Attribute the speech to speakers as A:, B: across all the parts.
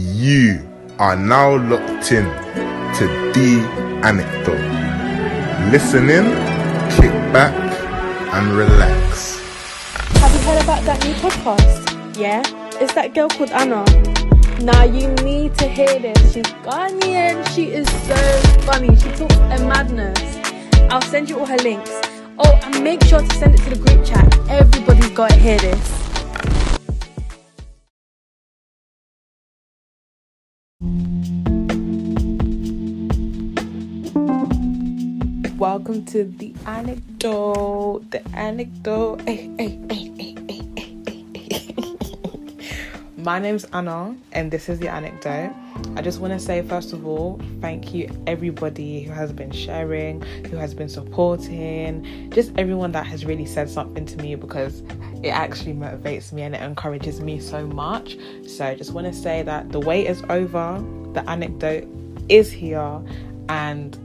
A: You are now locked in to the anecdote. Listen in, kick back, and relax.
B: Have you heard about that new podcast? Yeah? It's that girl called Anna. Now you need to hear this. She's Ghanaian. She is so funny. She talks a madness. I'll send you all her links. Oh, and make sure to send it to the group chat. Everybody's got to hear this. Welcome to the anecdote. The anecdote. Hey, hey, hey. My name's Anna, and this is the anecdote. I just want to say, first of all, thank you everybody who has been sharing, who has been supporting, just everyone that has really said something to me because it actually motivates me and it encourages me so much. So, I just want to say that the wait is over, the anecdote is here, and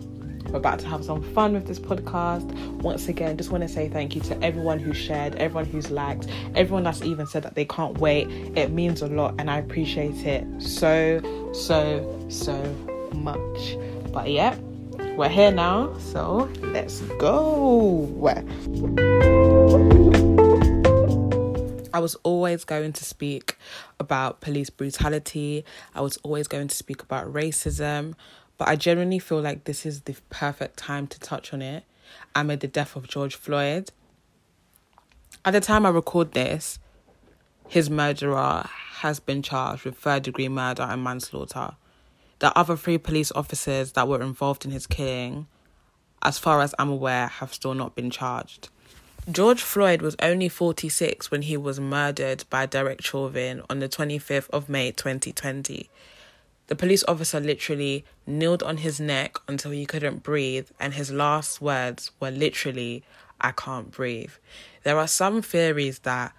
B: we're about to have some fun with this podcast. Once again, just want to say thank you to everyone who shared, everyone who's liked, everyone that's even said that they can't wait. It means a lot and I appreciate it so, so, so much. But yeah, we're here now, so let's go. I was always going to speak about police brutality. I was always going to speak about racism, but I genuinely feel like this is the perfect time to touch on it amid the death of George Floyd. At the time I record this, his murderer has been charged with third degree murder and manslaughter. The other three police officers that were involved in his killing, as far as I'm aware, have still not been charged. George Floyd was only 46 when he was murdered by Derek Chauvin on the 25th of May 2020. The police officer literally kneeled on his neck until he couldn't breathe, and his last words were literally, I can't breathe. There are some theories that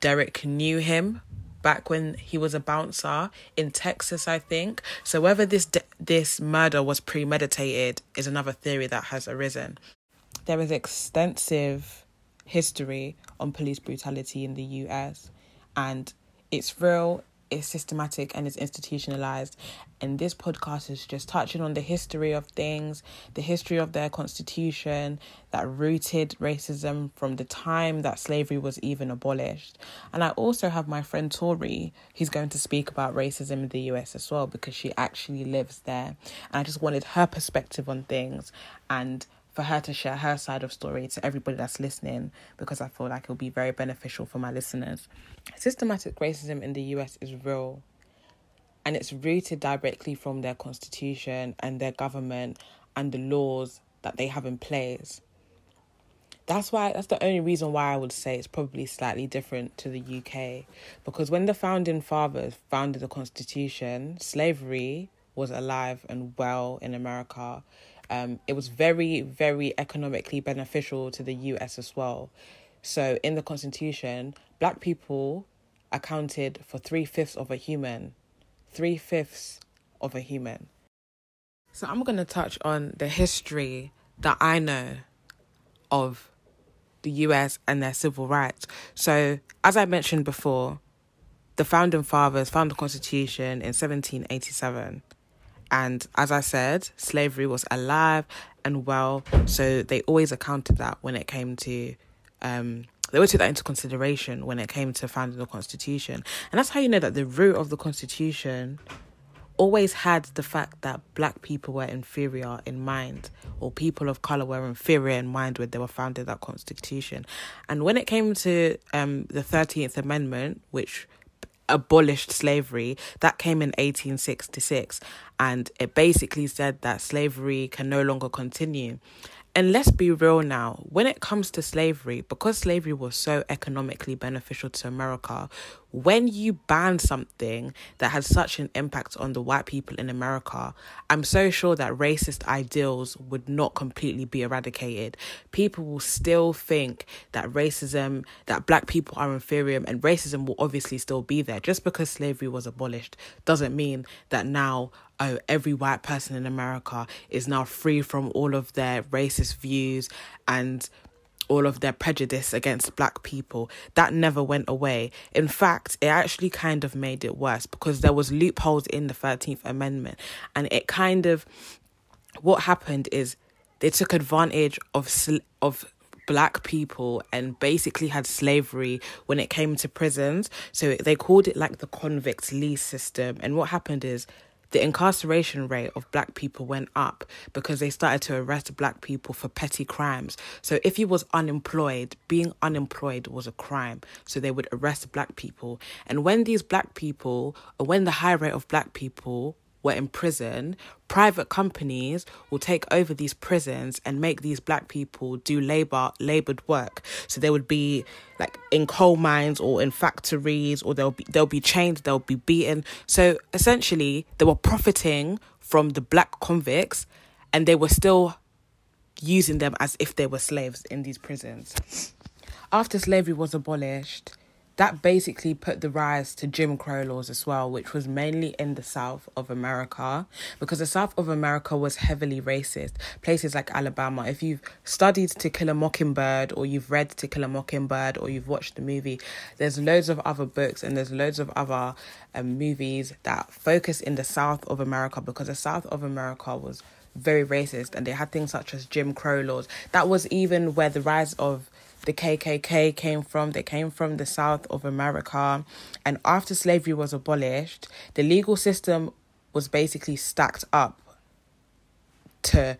B: Derek knew him back when he was a bouncer in Texas, I think. So whether this de- this murder was premeditated is another theory that has arisen. There is extensive history on police brutality in the US, and it's real, it's systematic and it's institutionalized. And this podcast is just touching on the history of things, the history of their constitution that rooted racism from the time that slavery was even abolished. And I also have my friend Torie, who's going to speak about racism in the US as well, because she actually lives there. And I just wanted her perspective on things and for her to share her side of story to everybody that's listening because I feel like it'll be very beneficial for my listeners. Systematic racism in the US is real and it's rooted directly from their constitution and their government and the laws that they have in place. That's why that's the only reason why I would say it's probably slightly different to the UK because when the founding fathers founded the constitution, slavery was alive and well in America um, it was very, very economically beneficial to the US as well. So in the Constitution, black people accounted for three fifths of a human. Three fifths of a human. So I'm going to touch on the history that I know of the US and their civil rights. So, as I mentioned before, the founding fathers found the Constitution in 1787. And as I said, slavery was alive and well, so they always accounted that when it came to um, they always took that into consideration when it came to founding the constitution. And that's how you know that the root of the constitution always had the fact that black people were inferior in mind or people of color were inferior in mind when they were founded that constitution. And when it came to um, the 13th Amendment, which abolished slavery that came in 1866 and it basically said that slavery can no longer continue. And let's be real now, when it comes to slavery, because slavery was so economically beneficial to America, when you ban something that has such an impact on the white people in America, I'm so sure that racist ideals would not completely be eradicated. People will still think that racism, that black people are inferior, and racism will obviously still be there. Just because slavery was abolished doesn't mean that now oh, every white person in America is now free from all of their racist views and all of their prejudice against black people. That never went away. In fact it actually kind of made it worse because there was loopholes in the 13th amendment. And it kind of what happened is they took advantage of sl- of black people and basically had slavery when it came to prisons. So they called it like the convict lease system. And what happened is the incarceration rate of black people went up because they started to arrest black people for petty crimes. So if you was unemployed, being unemployed was a crime. So they would arrest black people. And when these black people, or when the high rate of black people were in prison, private companies will take over these prisons and make these black people do labor labored work. So they would be like in coal mines or in factories or they'll be they'll be chained, they'll be beaten. So essentially they were profiting from the black convicts and they were still using them as if they were slaves in these prisons. After slavery was abolished, that basically put the rise to Jim Crow laws as well, which was mainly in the South of America, because the South of America was heavily racist. Places like Alabama, if you've studied To Kill a Mockingbird, or you've read To Kill a Mockingbird, or you've watched the movie, there's loads of other books and there's loads of other um, movies that focus in the South of America, because the South of America was very racist and they had things such as Jim Crow laws. That was even where the rise of the KKK came from. They came from the South of America. And after slavery was abolished, the legal system was basically stacked up to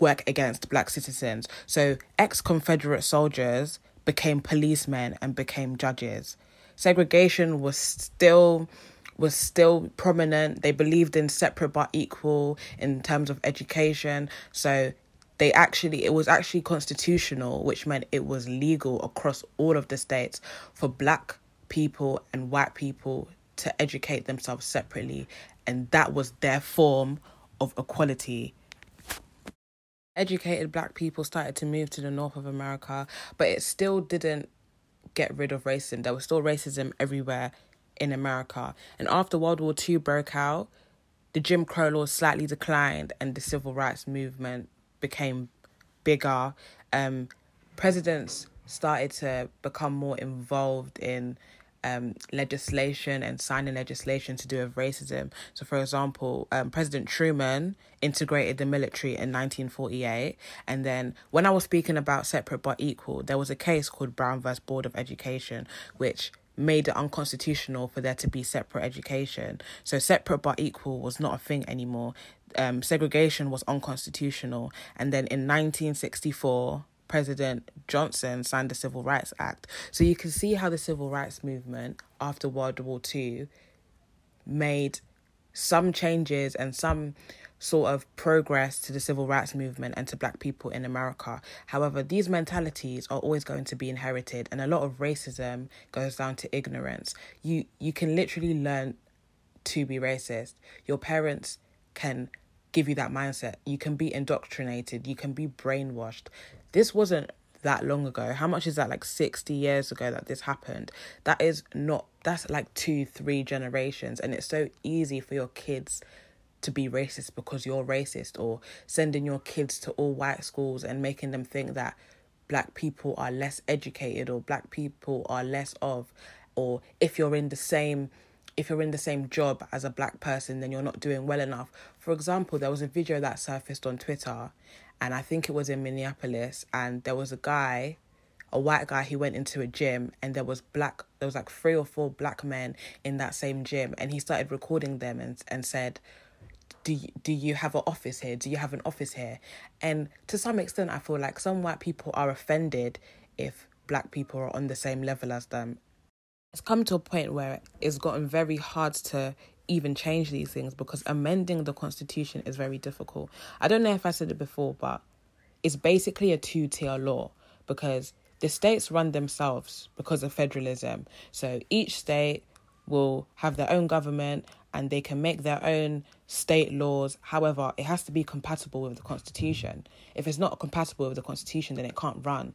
B: work against black citizens. So ex Confederate soldiers became policemen and became judges. Segregation was still was still prominent. They believed in separate but equal in terms of education. So they actually it was actually constitutional which meant it was legal across all of the states for black people and white people to educate themselves separately. And that was their form of equality. Educated black people started to move to the north of america but it still didn't get rid of racism. There was still racism everywhere in america. And after world war ii broke out the jim crow laws slightly declined and the civil rights movement became bigger. Um, presidents started to become more involved in um, legislation and signing legislation to do with racism. So, for example, um, President Truman integrated the military in 1948. And then, when I was speaking about separate but equal, there was a case called Brown vs. Board of Education, which made it unconstitutional for there to be separate education. So separate but equal was not a thing anymore. Um, segregation was unconstitutional. And then in 1964, President Johnson signed the Civil Rights Act. So you can see how the civil rights movement after World War II made some changes and some sort of progress to the civil rights movement and to black people in America. However, these mentalities are always going to be inherited and a lot of racism goes down to ignorance. You you can literally learn to be racist. Your parents can give you that mindset. You can be indoctrinated, you can be brainwashed. This wasn't that long ago. How much is that? Like 60 years ago that this happened. That is not, that's like two, three generations. And it's so easy for your kids to be racist because you're racist or sending your kids to all white schools and making them think that black people are less educated or black people are less of or if you're in the same if you're in the same job as a black person then you're not doing well enough. For example there was a video that surfaced on twitter and i think it was in minneapolis and there was a guy a white guy he went into a gym and there was black there was like three or four black men in that same gym and he started recording them and and said do you, do you have an office here? Do you have an office here? And to some extent, I feel like some white people are offended if black people are on the same level as them. It's come to a point where it's gotten very hard to even change these things because amending the constitution is very difficult. I don't know if I said it before, but it's basically a two tier law because the states run themselves because of federalism. So each state will have their own government and they can make their own state laws. However, it has to be compatible with the constitution. If it's not compatible with the constitution, then it can't run.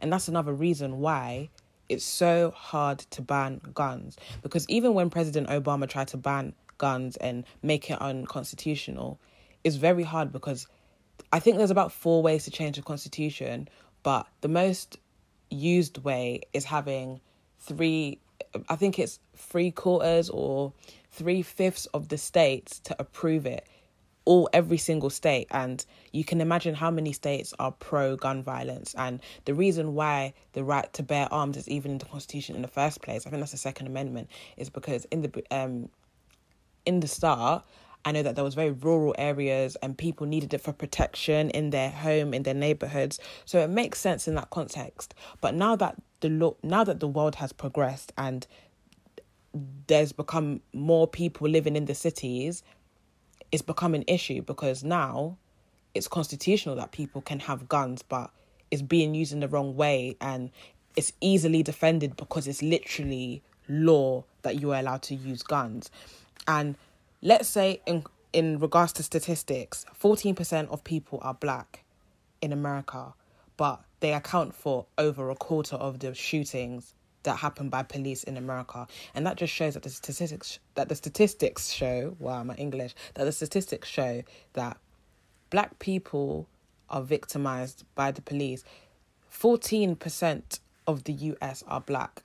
B: And that's another reason why it's so hard to ban guns. Because even when President Obama tried to ban guns and make it unconstitutional, it's very hard because I think there's about four ways to change the constitution, but the most used way is having three, I think it's three quarters or three fifths of the states to approve it all every single state and you can imagine how many states are pro gun violence and the reason why the right to bear arms is even in the constitution in the first place i think that's the second amendment is because in the um in the start I know that there was very rural areas and people needed it for protection in their home, in their neighborhoods. So it makes sense in that context. But now that the law, now that the world has progressed and there's become more people living in the cities, it's become an issue because now it's constitutional that people can have guns, but it's being used in the wrong way and it's easily defended because it's literally law that you are allowed to use guns. And let's say in in regards to statistics, 14% of people are black in America, but they account for over a quarter of the shootings that happen by police in America, and that just shows that the statistics that the statistics show. Wow, my English. That the statistics show that black people are victimized by the police. Fourteen percent of the U.S. are black,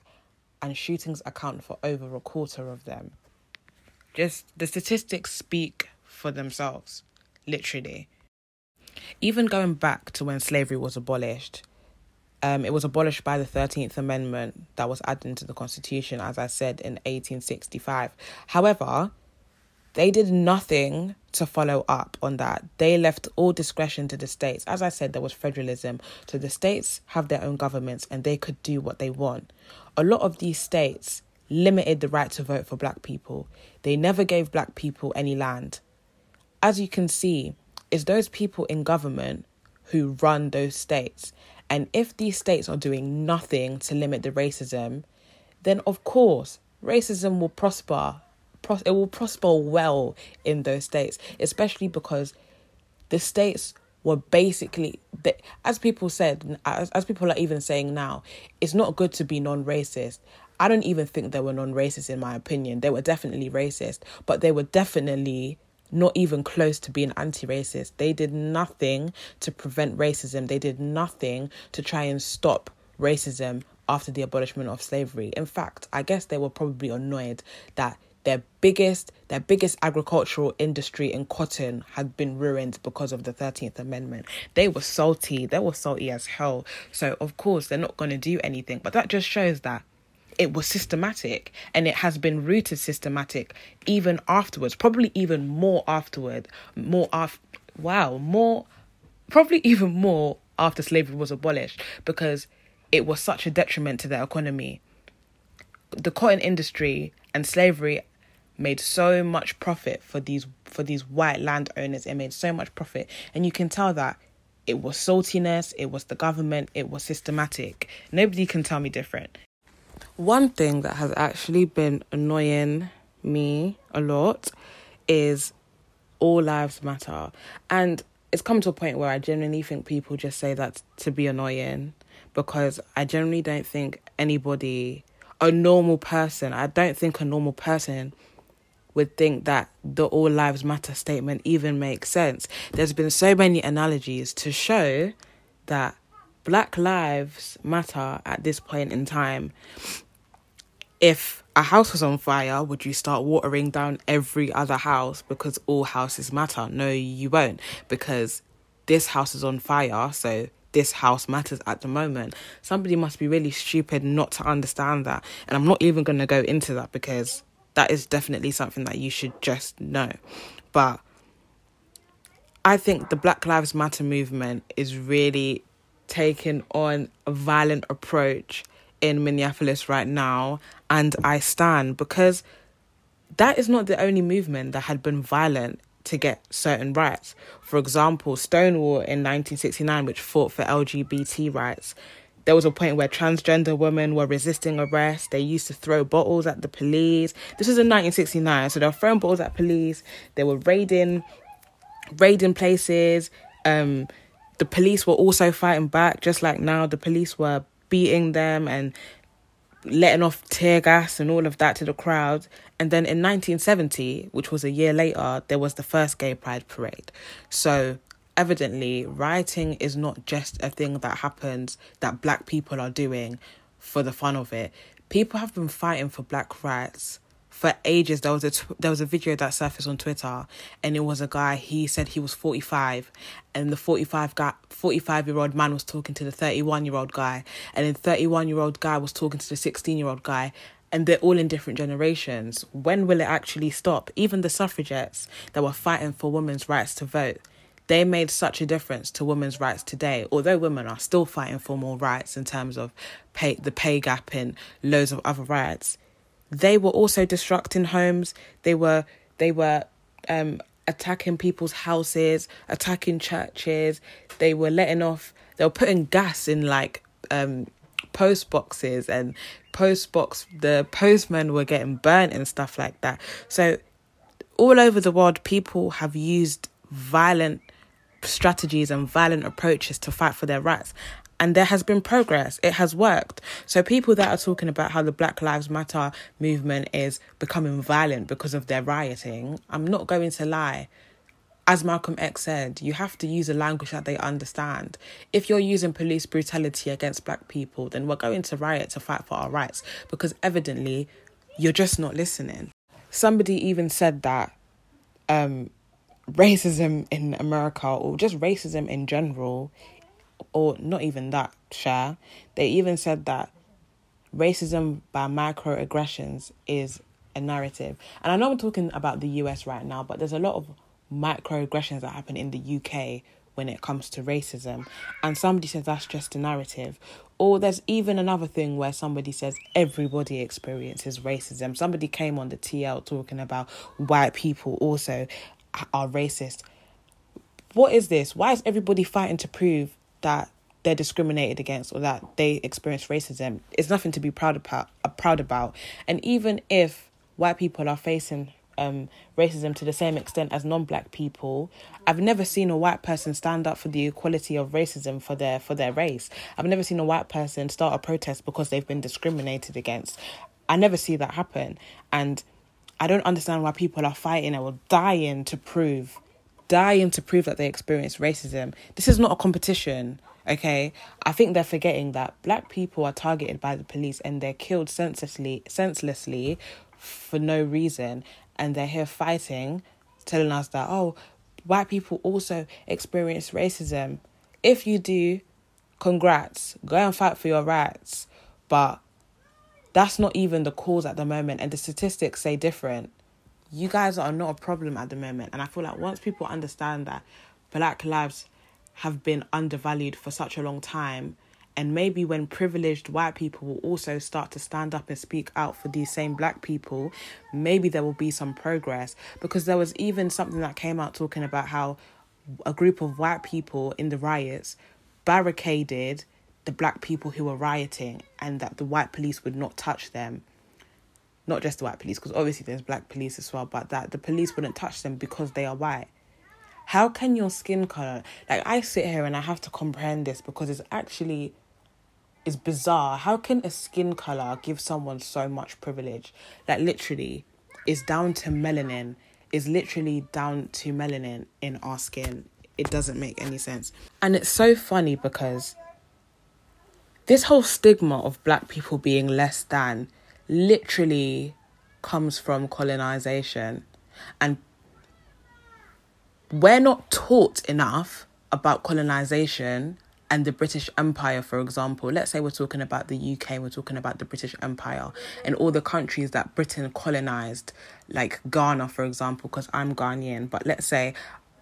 B: and shootings account for over a quarter of them. Just the statistics speak for themselves, literally. Even going back to when slavery was abolished, um, it was abolished by the 13th Amendment that was added into the Constitution, as I said, in 1865. However, they did nothing to follow up on that. They left all discretion to the states. As I said, there was federalism. So the states have their own governments and they could do what they want. A lot of these states limited the right to vote for black people. They never gave black people any land. As you can see, it's those people in government who run those states. And if these states are doing nothing to limit the racism, then of course racism will prosper. It will prosper well in those states, especially because the states were basically, as people said, as, as people are even saying now, it's not good to be non racist. I don't even think they were non racist, in my opinion. They were definitely racist, but they were definitely not even close to being anti racist. They did nothing to prevent racism, they did nothing to try and stop racism after the abolishment of slavery. In fact, I guess they were probably annoyed that their biggest their biggest agricultural industry in cotton had been ruined because of the 13th amendment. They were salty. They were salty as hell. So of course they're not going to do anything. But that just shows that it was systematic and it has been rooted systematic even afterwards probably even more afterward more after wow more probably even more after slavery was abolished because it was such a detriment to their economy. The cotton industry and slavery made so much profit for these for these white landowners. It made so much profit. And you can tell that it was saltiness it was the government it was systematic. Nobody can tell me different one thing that has actually been annoying me a lot is all lives matter. And it's come to a point where I genuinely think people just say that to be annoying because I generally don't think anybody, a normal person, I don't think a normal person would think that the all lives matter statement even makes sense. There's been so many analogies to show that Black Lives Matter at this point in time. If a house was on fire, would you start watering down every other house because all houses matter? No, you won't, because this house is on fire, so this house matters at the moment. Somebody must be really stupid not to understand that. And I'm not even going to go into that because that is definitely something that you should just know. But I think the Black Lives Matter movement is really taking on a violent approach in Minneapolis right now, and I stand because that is not the only movement that had been violent to get certain rights. For example, Stonewall in 1969, which fought for LGBT rights, there was a point where transgender women were resisting arrest. They used to throw bottles at the police. This was in 1969, so they were throwing bottles at police. They were raiding, raiding places. Um, the police were also fighting back, just like now the police were beating them and letting off tear gas and all of that to the crowd. And then in 1970, which was a year later, there was the first gay pride parade. So evidently rioting is not just a thing that happens that black people are doing for the fun of it. People have been fighting for black rights for ages. There was a tw- there was a video that surfaced on Twitter, and it was a guy. He said he was forty five, and the forty five guy, forty five year old man was talking to the thirty one year old guy, and the thirty one year old guy was talking to the sixteen year old guy, and they're all in different generations. When will it actually stop? Even the suffragettes that were fighting for women's rights to vote, they made such a difference to women's rights today. Although women are still fighting for more rights in terms of pay, the pay gap and loads of other rights, they were also destructing homes. They were they were um, attacking people's houses, attacking churches. They were letting off. They were putting gas in like um, post boxes and post box. The postmen were getting burnt and stuff like that. So all over the world, people have used violent strategies and violent approaches to fight for their rights. And there has been progress. It has worked. So people that are talking about how the Black Lives Matter movement is becoming violent because of their rioting, I'm not going to lie. As Malcolm X said, you have to use a language that they understand. If you're using police brutality against black people, then we're going to riot to fight for our rights because evidently you're just not listening. Somebody even said that um, racism in America or just racism in general, or not even that, share. They even said that racism by microaggressions is a narrative. And I know I'm talking about the US right now, but there's a lot of microaggressions that happen in the UK when it comes to racism. And somebody says that's just a narrative. Or there's even another thing where somebody says everybody experiences racism. Somebody came on the TL talking about white people also are racist. What is this? Why is everybody fighting to prove that they're discriminated against or that they experience racism? It's nothing to be proud about. Uh, proud about. And even if white people are facing um, racism to the same extent as non-black people. I've never seen a white person stand up for the equality of racism for their for their race. I've never seen a white person start a protest because they've been discriminated against. I never see that happen, and I don't understand why people are fighting or dying to prove, dying to prove that they experience racism. This is not a competition, okay? I think they're forgetting that black people are targeted by the police and they're killed senselessly, senselessly for no reason, and they're here fighting, telling us that oh, white people also experience racism. If you do, congrats, go and fight for your rights, but that's not even the cause at the moment, and the statistics say different. You guys are not a problem at the moment, and I feel like once people understand that black lives have been undervalued for such a long time, and maybe when privileged white people will also start to stand up and speak out for these same black people, maybe there will be some progress. Because there was even something that came out talking about how a group of white people in the riots barricaded the black people who were rioting and that the white police would not touch them not just the white police because obviously there's black police as well but that the police wouldn't touch them because they are white. How can your skin color like i sit here and i have to comprehend this because it's actually is bizarre. How can a skin color give someone so much privilege? Like literally it's down to melanin. Is literally down to melanin in our skin. It doesn't make any sense. And it's so funny because this whole stigma of black people being less than literally comes from colonization and we're not taught enough about colonization and the British Empire, for example. Let's say we're talking about the UK, we're talking about the British Empire and all the countries that Britain colonized, like Ghana, for example, because I'm Ghanaian. But let's say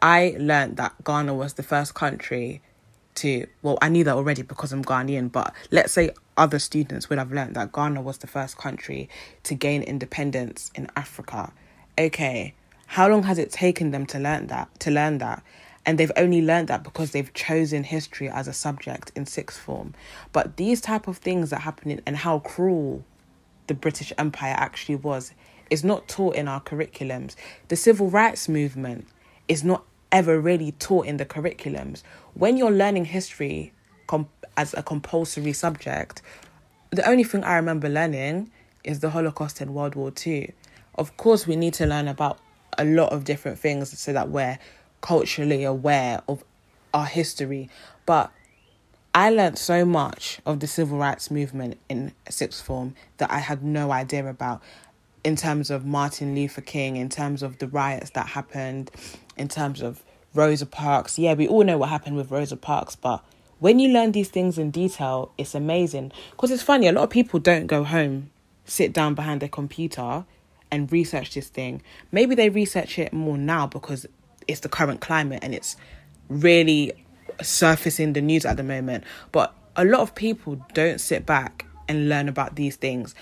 B: I learned that Ghana was the first country to well i knew that already because i'm ghanaian but let's say other students would have learned that ghana was the first country to gain independence in africa. Okay how long has it taken them to learn that to learn that? And they've only learned that because they've chosen history as a subject in sixth form. But these type of things that happen in, and how cruel the british empire actually was is not taught in our curriculums. The civil rights movement is not ever really taught in the curriculums. When you're learning history as a compulsory subject, the only thing I remember learning is the Holocaust and World War II. Of course, we need to learn about a lot of different things so that we're culturally aware of our history. But I learned so much of the civil rights movement in sixth form that I had no idea about in terms of Martin Luther King, in terms of the riots that happened, in terms of Rosa Parks. Yeah, we all know what happened with Rosa Parks, but when you learn these things in detail, it's amazing. Because it's funny, a lot of people don't go home, sit down behind their computer, and research this thing. Maybe they research it more now because it's the current climate and it's really surfacing the news at the moment. But a lot of people don't sit back and learn about these things.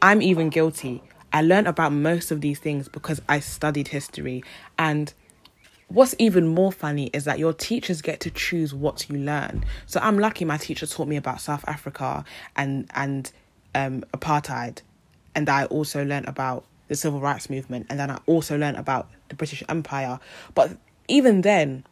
B: I'm even guilty. I learned about most of these things because I studied history. And what's even more funny is that your teachers get to choose what you learn. So I'm lucky my teacher taught me about South Africa and and um, apartheid, and I also learned about the civil rights movement, and then I also learned about the British Empire. But even then,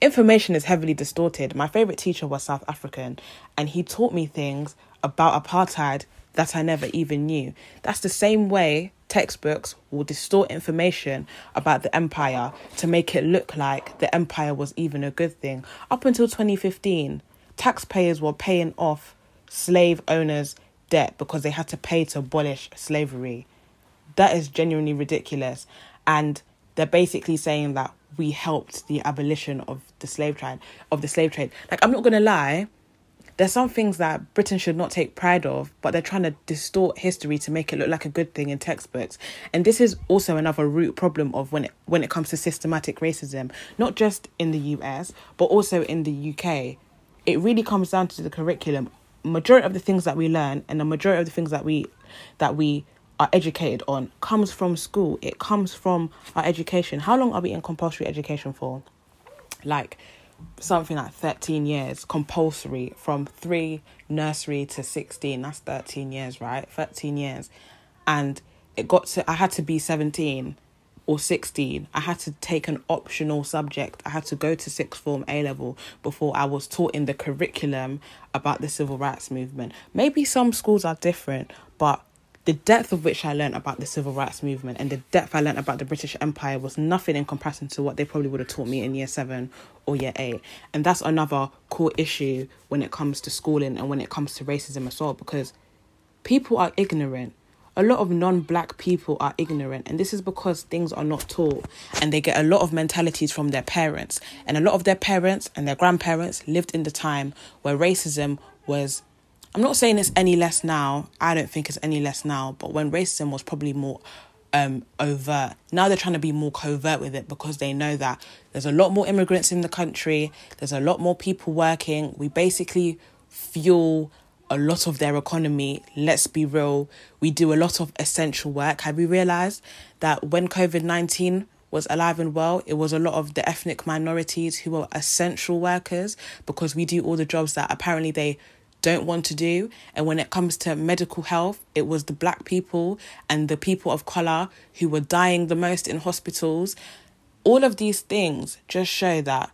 B: information is heavily distorted. My favorite teacher was South African, and he taught me things about apartheid that I never even knew. That's the same way textbooks will distort information about the empire to make it look like the empire was even a good thing. Up until 2015, taxpayers were paying off slave owners' debt because they had to pay to abolish slavery. That is genuinely ridiculous. And they're basically saying that we helped the abolition of the slave trade of the slave trade. Like I'm not gonna lie, there's some things that Britain should not take pride of, but they're trying to distort history to make it look like a good thing in textbooks. And this is also another root problem of when it when it comes to systematic racism, not just in the US, but also in the UK. It really comes down to the curriculum. Majority of the things that we learn and the majority of the things that we that we are educated on comes from school. It comes from our education. How long are we in compulsory education for? Like something like 13 years compulsory from 3 nursery to 16 that's 13 years right? 13 years. And it got to i had to be 17 or 16 i had to take an optional subject. I had to go to sixth form a level before i was taught in the curriculum about the civil rights movement. Maybe some schools are different but the depth of which I learned about the civil rights movement and the depth I learned about the British Empire was nothing in comparison to what they probably would have taught me in year seven or year eight. And that's another core issue when it comes to schooling and when it comes to racism as well, because people are ignorant. A lot of non black people are ignorant, and this is because things are not taught and they get a lot of mentalities from their parents. And a lot of their parents and their grandparents lived in the time where racism was I'm not saying it's any less now. I don't think it's any less now. But when racism was probably more um, overt, now they're trying to be more covert with it because they know that there's a lot more immigrants in the country. There's a lot more people working. We basically fuel a lot of their economy. Let's be real. We do a lot of essential work. Have we realized that when COVID 19 was alive and well, it was a lot of the ethnic minorities who were essential workers because we do all the jobs that apparently they don't want to do. And when it comes to medical health, it was the black people and the people of colour who were dying the most in hospitals. All of these things just show that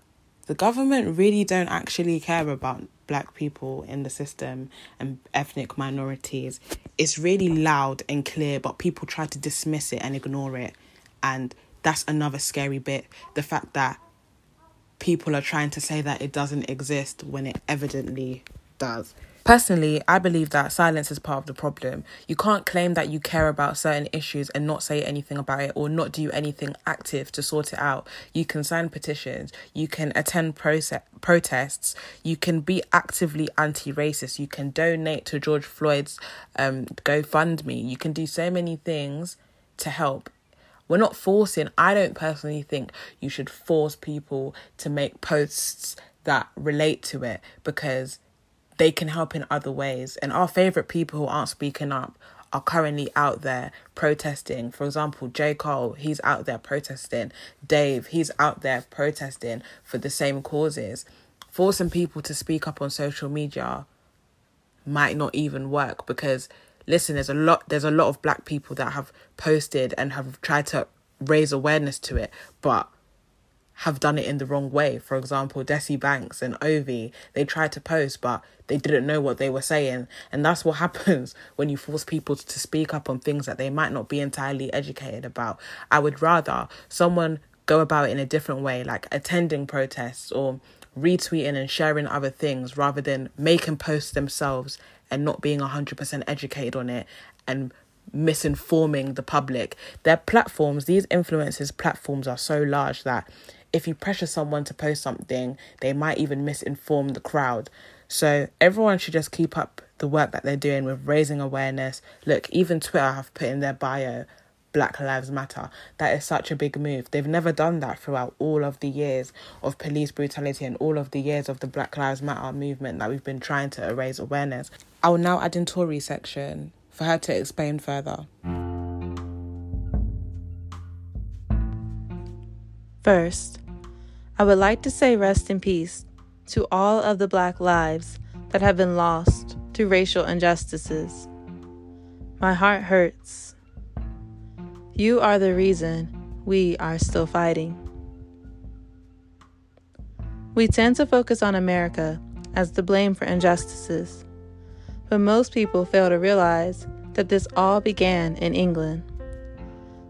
B: the government really don't actually care about black people in the system and ethnic minorities. It's really loud and clear, but people try to dismiss it and ignore it. And that's another scary bit the fact that people are trying to say that it doesn't exist when it evidently does. Personally, I believe that silence is part of the problem. You can't claim that you care about certain issues and not say anything about it or not do anything active to sort it out. You can sign petitions, you can attend process, protests, you can be actively anti racist, you can donate to George Floyd's um, GoFundMe, you can do so many things to help. We're not forcing, I don't personally think you should force people to make posts that relate to it because they can help in other ways. And our favorite people who aren't speaking up are currently out there protesting. For example, J. Cole, he's out there protesting. Dave, he's out there protesting for the same causes. Forcing people to speak up on social media might not even work because listen, there's a lot there's a lot of black people that have posted and have tried to raise awareness to it, but have done it in the wrong way. For example, Desi Banks and Ovi, they tried to post, but they didn't know what they were saying. And that's what happens when you force people to speak up on things that they might not be entirely educated about. I would rather someone go about it in a different way, like attending protests or retweeting and sharing other things rather than making posts themselves and not being 100% educated on it and misinforming the public. Their platforms, these influencers' platforms are so large that if you pressure someone to post something, they might even misinform the crowd. So everyone should just keep up the work that they're doing with raising awareness. Look, even Twitter have put in their bio Black Lives Matter. That is such a big move. They've never done that throughout all of the years of police brutality and all of the years of the Black Lives Matter movement that we've been trying to raise awareness. I will now add in Torie section for her to explain further.
C: First, I would like to say rest in peace to all of the Black lives that have been lost to racial injustices. My heart hurts you are the reason we are still fighting. We tend to focus on America as the blame for injustices, but most people fail to realize that this all began in England.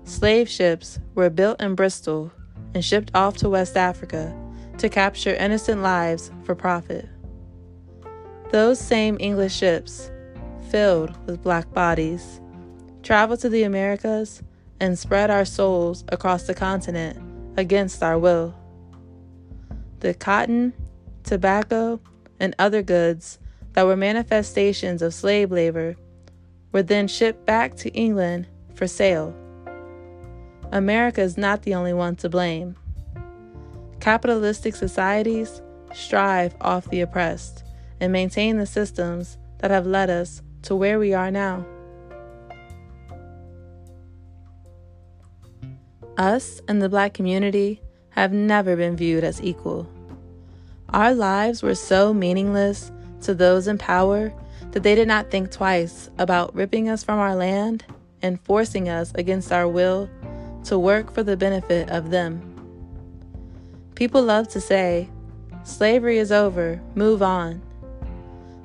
C: Slave ships were built in Bristol and shipped off to West Africa to capture innocent lives for profit. Those same English ships, filled with black bodies, traveled to the Americas and spread our souls across the continent against our will. The cotton, tobacco, and other goods that were manifestations of slave labor were then shipped back to England for sale. America is not the only one to blame. Capitalistic societies strive off the oppressed and maintain the systems that have led us to where we are now. Us and the black community have never been viewed as equal. Our lives were so meaningless to those in power that they did not think twice about ripping us from our land and forcing us against our will to work for the benefit of them. People love to say, slavery is over, move on.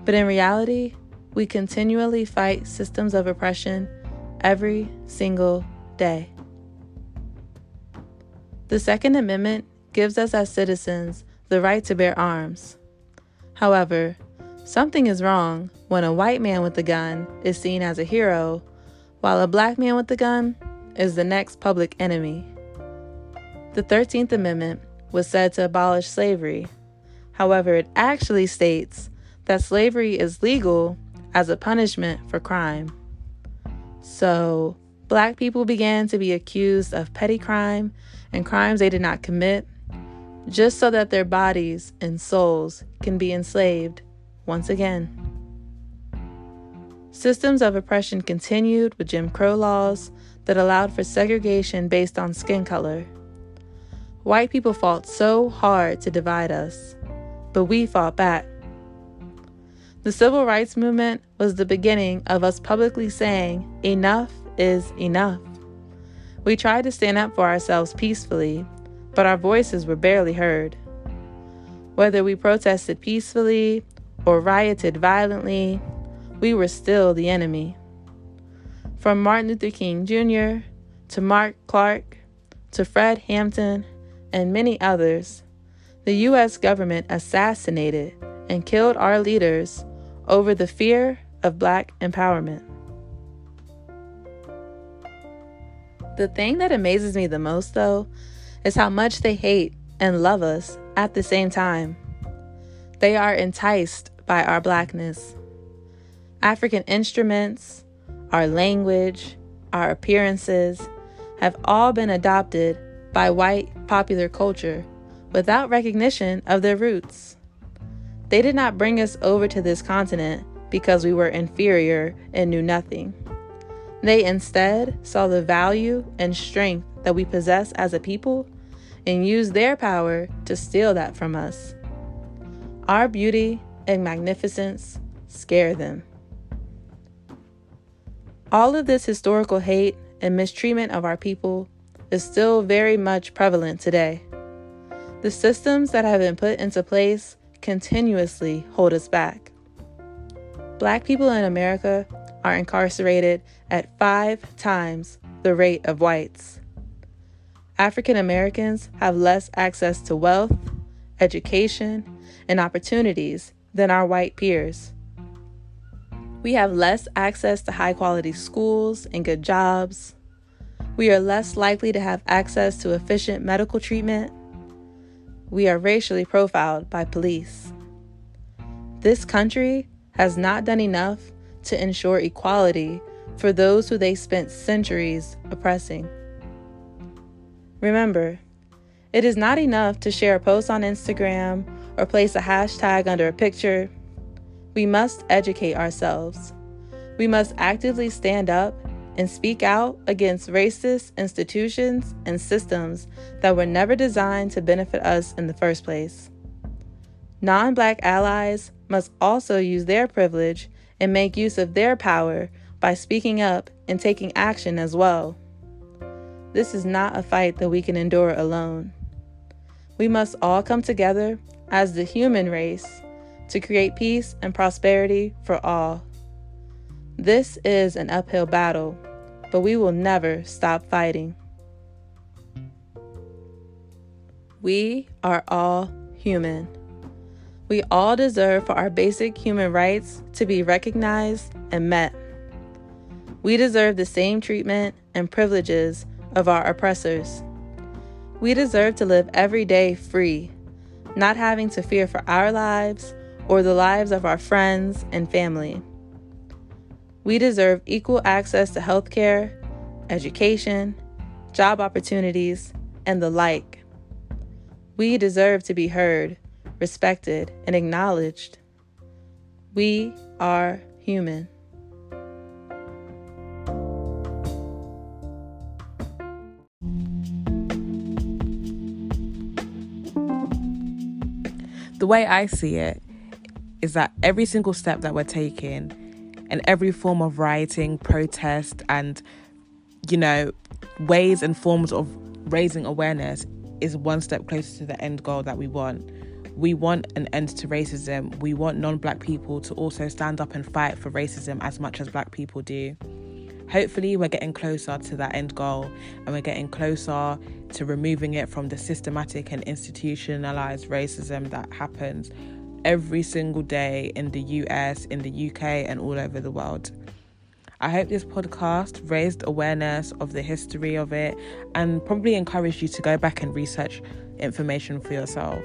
C: But in reality, we continually fight systems of oppression every single day. The Second Amendment gives us as citizens the right to bear arms. However, something is wrong when a white man with a gun is seen as a hero, while a black man with a gun is the next public enemy. The 13th Amendment was said to abolish slavery. However, it actually states that slavery is legal as a punishment for crime. So, black people began to be accused of petty crime and crimes they did not commit, just so that their bodies and souls can be enslaved once again. Systems of oppression continued with Jim Crow laws that allowed for segregation based on skin color. White people fought so hard to divide us, but we fought back. The civil rights movement was the beginning of us publicly saying, enough is enough. We tried to stand up for ourselves peacefully, but our voices were barely heard. Whether we protested peacefully or rioted violently, we were still the enemy. From Martin Luther King Jr. to Mark Clark to Fred Hampton and many others, the U.S. government assassinated and killed our leaders over the fear of black empowerment. The thing that amazes me the most, though, is how much they hate and love us at the same time. They are enticed by our blackness. African instruments, our language, our appearances have all been adopted by white popular culture without recognition of their roots. They did not bring us over to this continent because we were inferior and knew nothing. They instead saw the value and strength that we possess as a people and used their power to steal that from us. Our beauty and magnificence scare them. All of this historical hate and mistreatment of our people is still very much prevalent today. The systems that have been put into place continuously hold us back. Black people in America are incarcerated at five times the rate of whites. African Americans have less access to wealth, education, and opportunities than our white peers. We have less access to high quality schools and good jobs. We are less likely to have access to efficient medical treatment. We are racially profiled by police. This country has not done enough to ensure equality for those who they spent centuries oppressing. Remember, it is not enough to share a post on Instagram or place a hashtag under a picture. We must educate ourselves. We must actively stand up and speak out against racist institutions and systems that were never designed to benefit us in the first place. Non black allies must also use their privilege and make use of their power by speaking up and taking action as well. This is not a fight that we can endure alone. We must all come together as the human race to create peace and prosperity for all. This is an uphill battle, but we will never stop fighting. We are all human. We all deserve for our basic human rights to be recognized and met. We deserve the same treatment and privileges of our oppressors. We deserve to live every day free, not having to fear for our lives or the lives of our friends and family. We deserve equal access to healthcare, education, job opportunities, and the like. We deserve to be heard, respected, and acknowledged. We are human.
B: The way I see it is that every single step that we're taking and every form of rioting, protest, and, you know, ways and forms of raising awareness is one step closer to the end goal that we want. We want an end to racism. We want non black people to also stand up and fight for racism as much as black people do. Hopefully, we're getting closer to that end goal and we're getting closer to removing it from the systematic and institutionalized racism that happens every single day in the US, in the UK, and all over the world. I hope this podcast raised awareness of the history of it and probably encouraged you to go back and research information for yourself.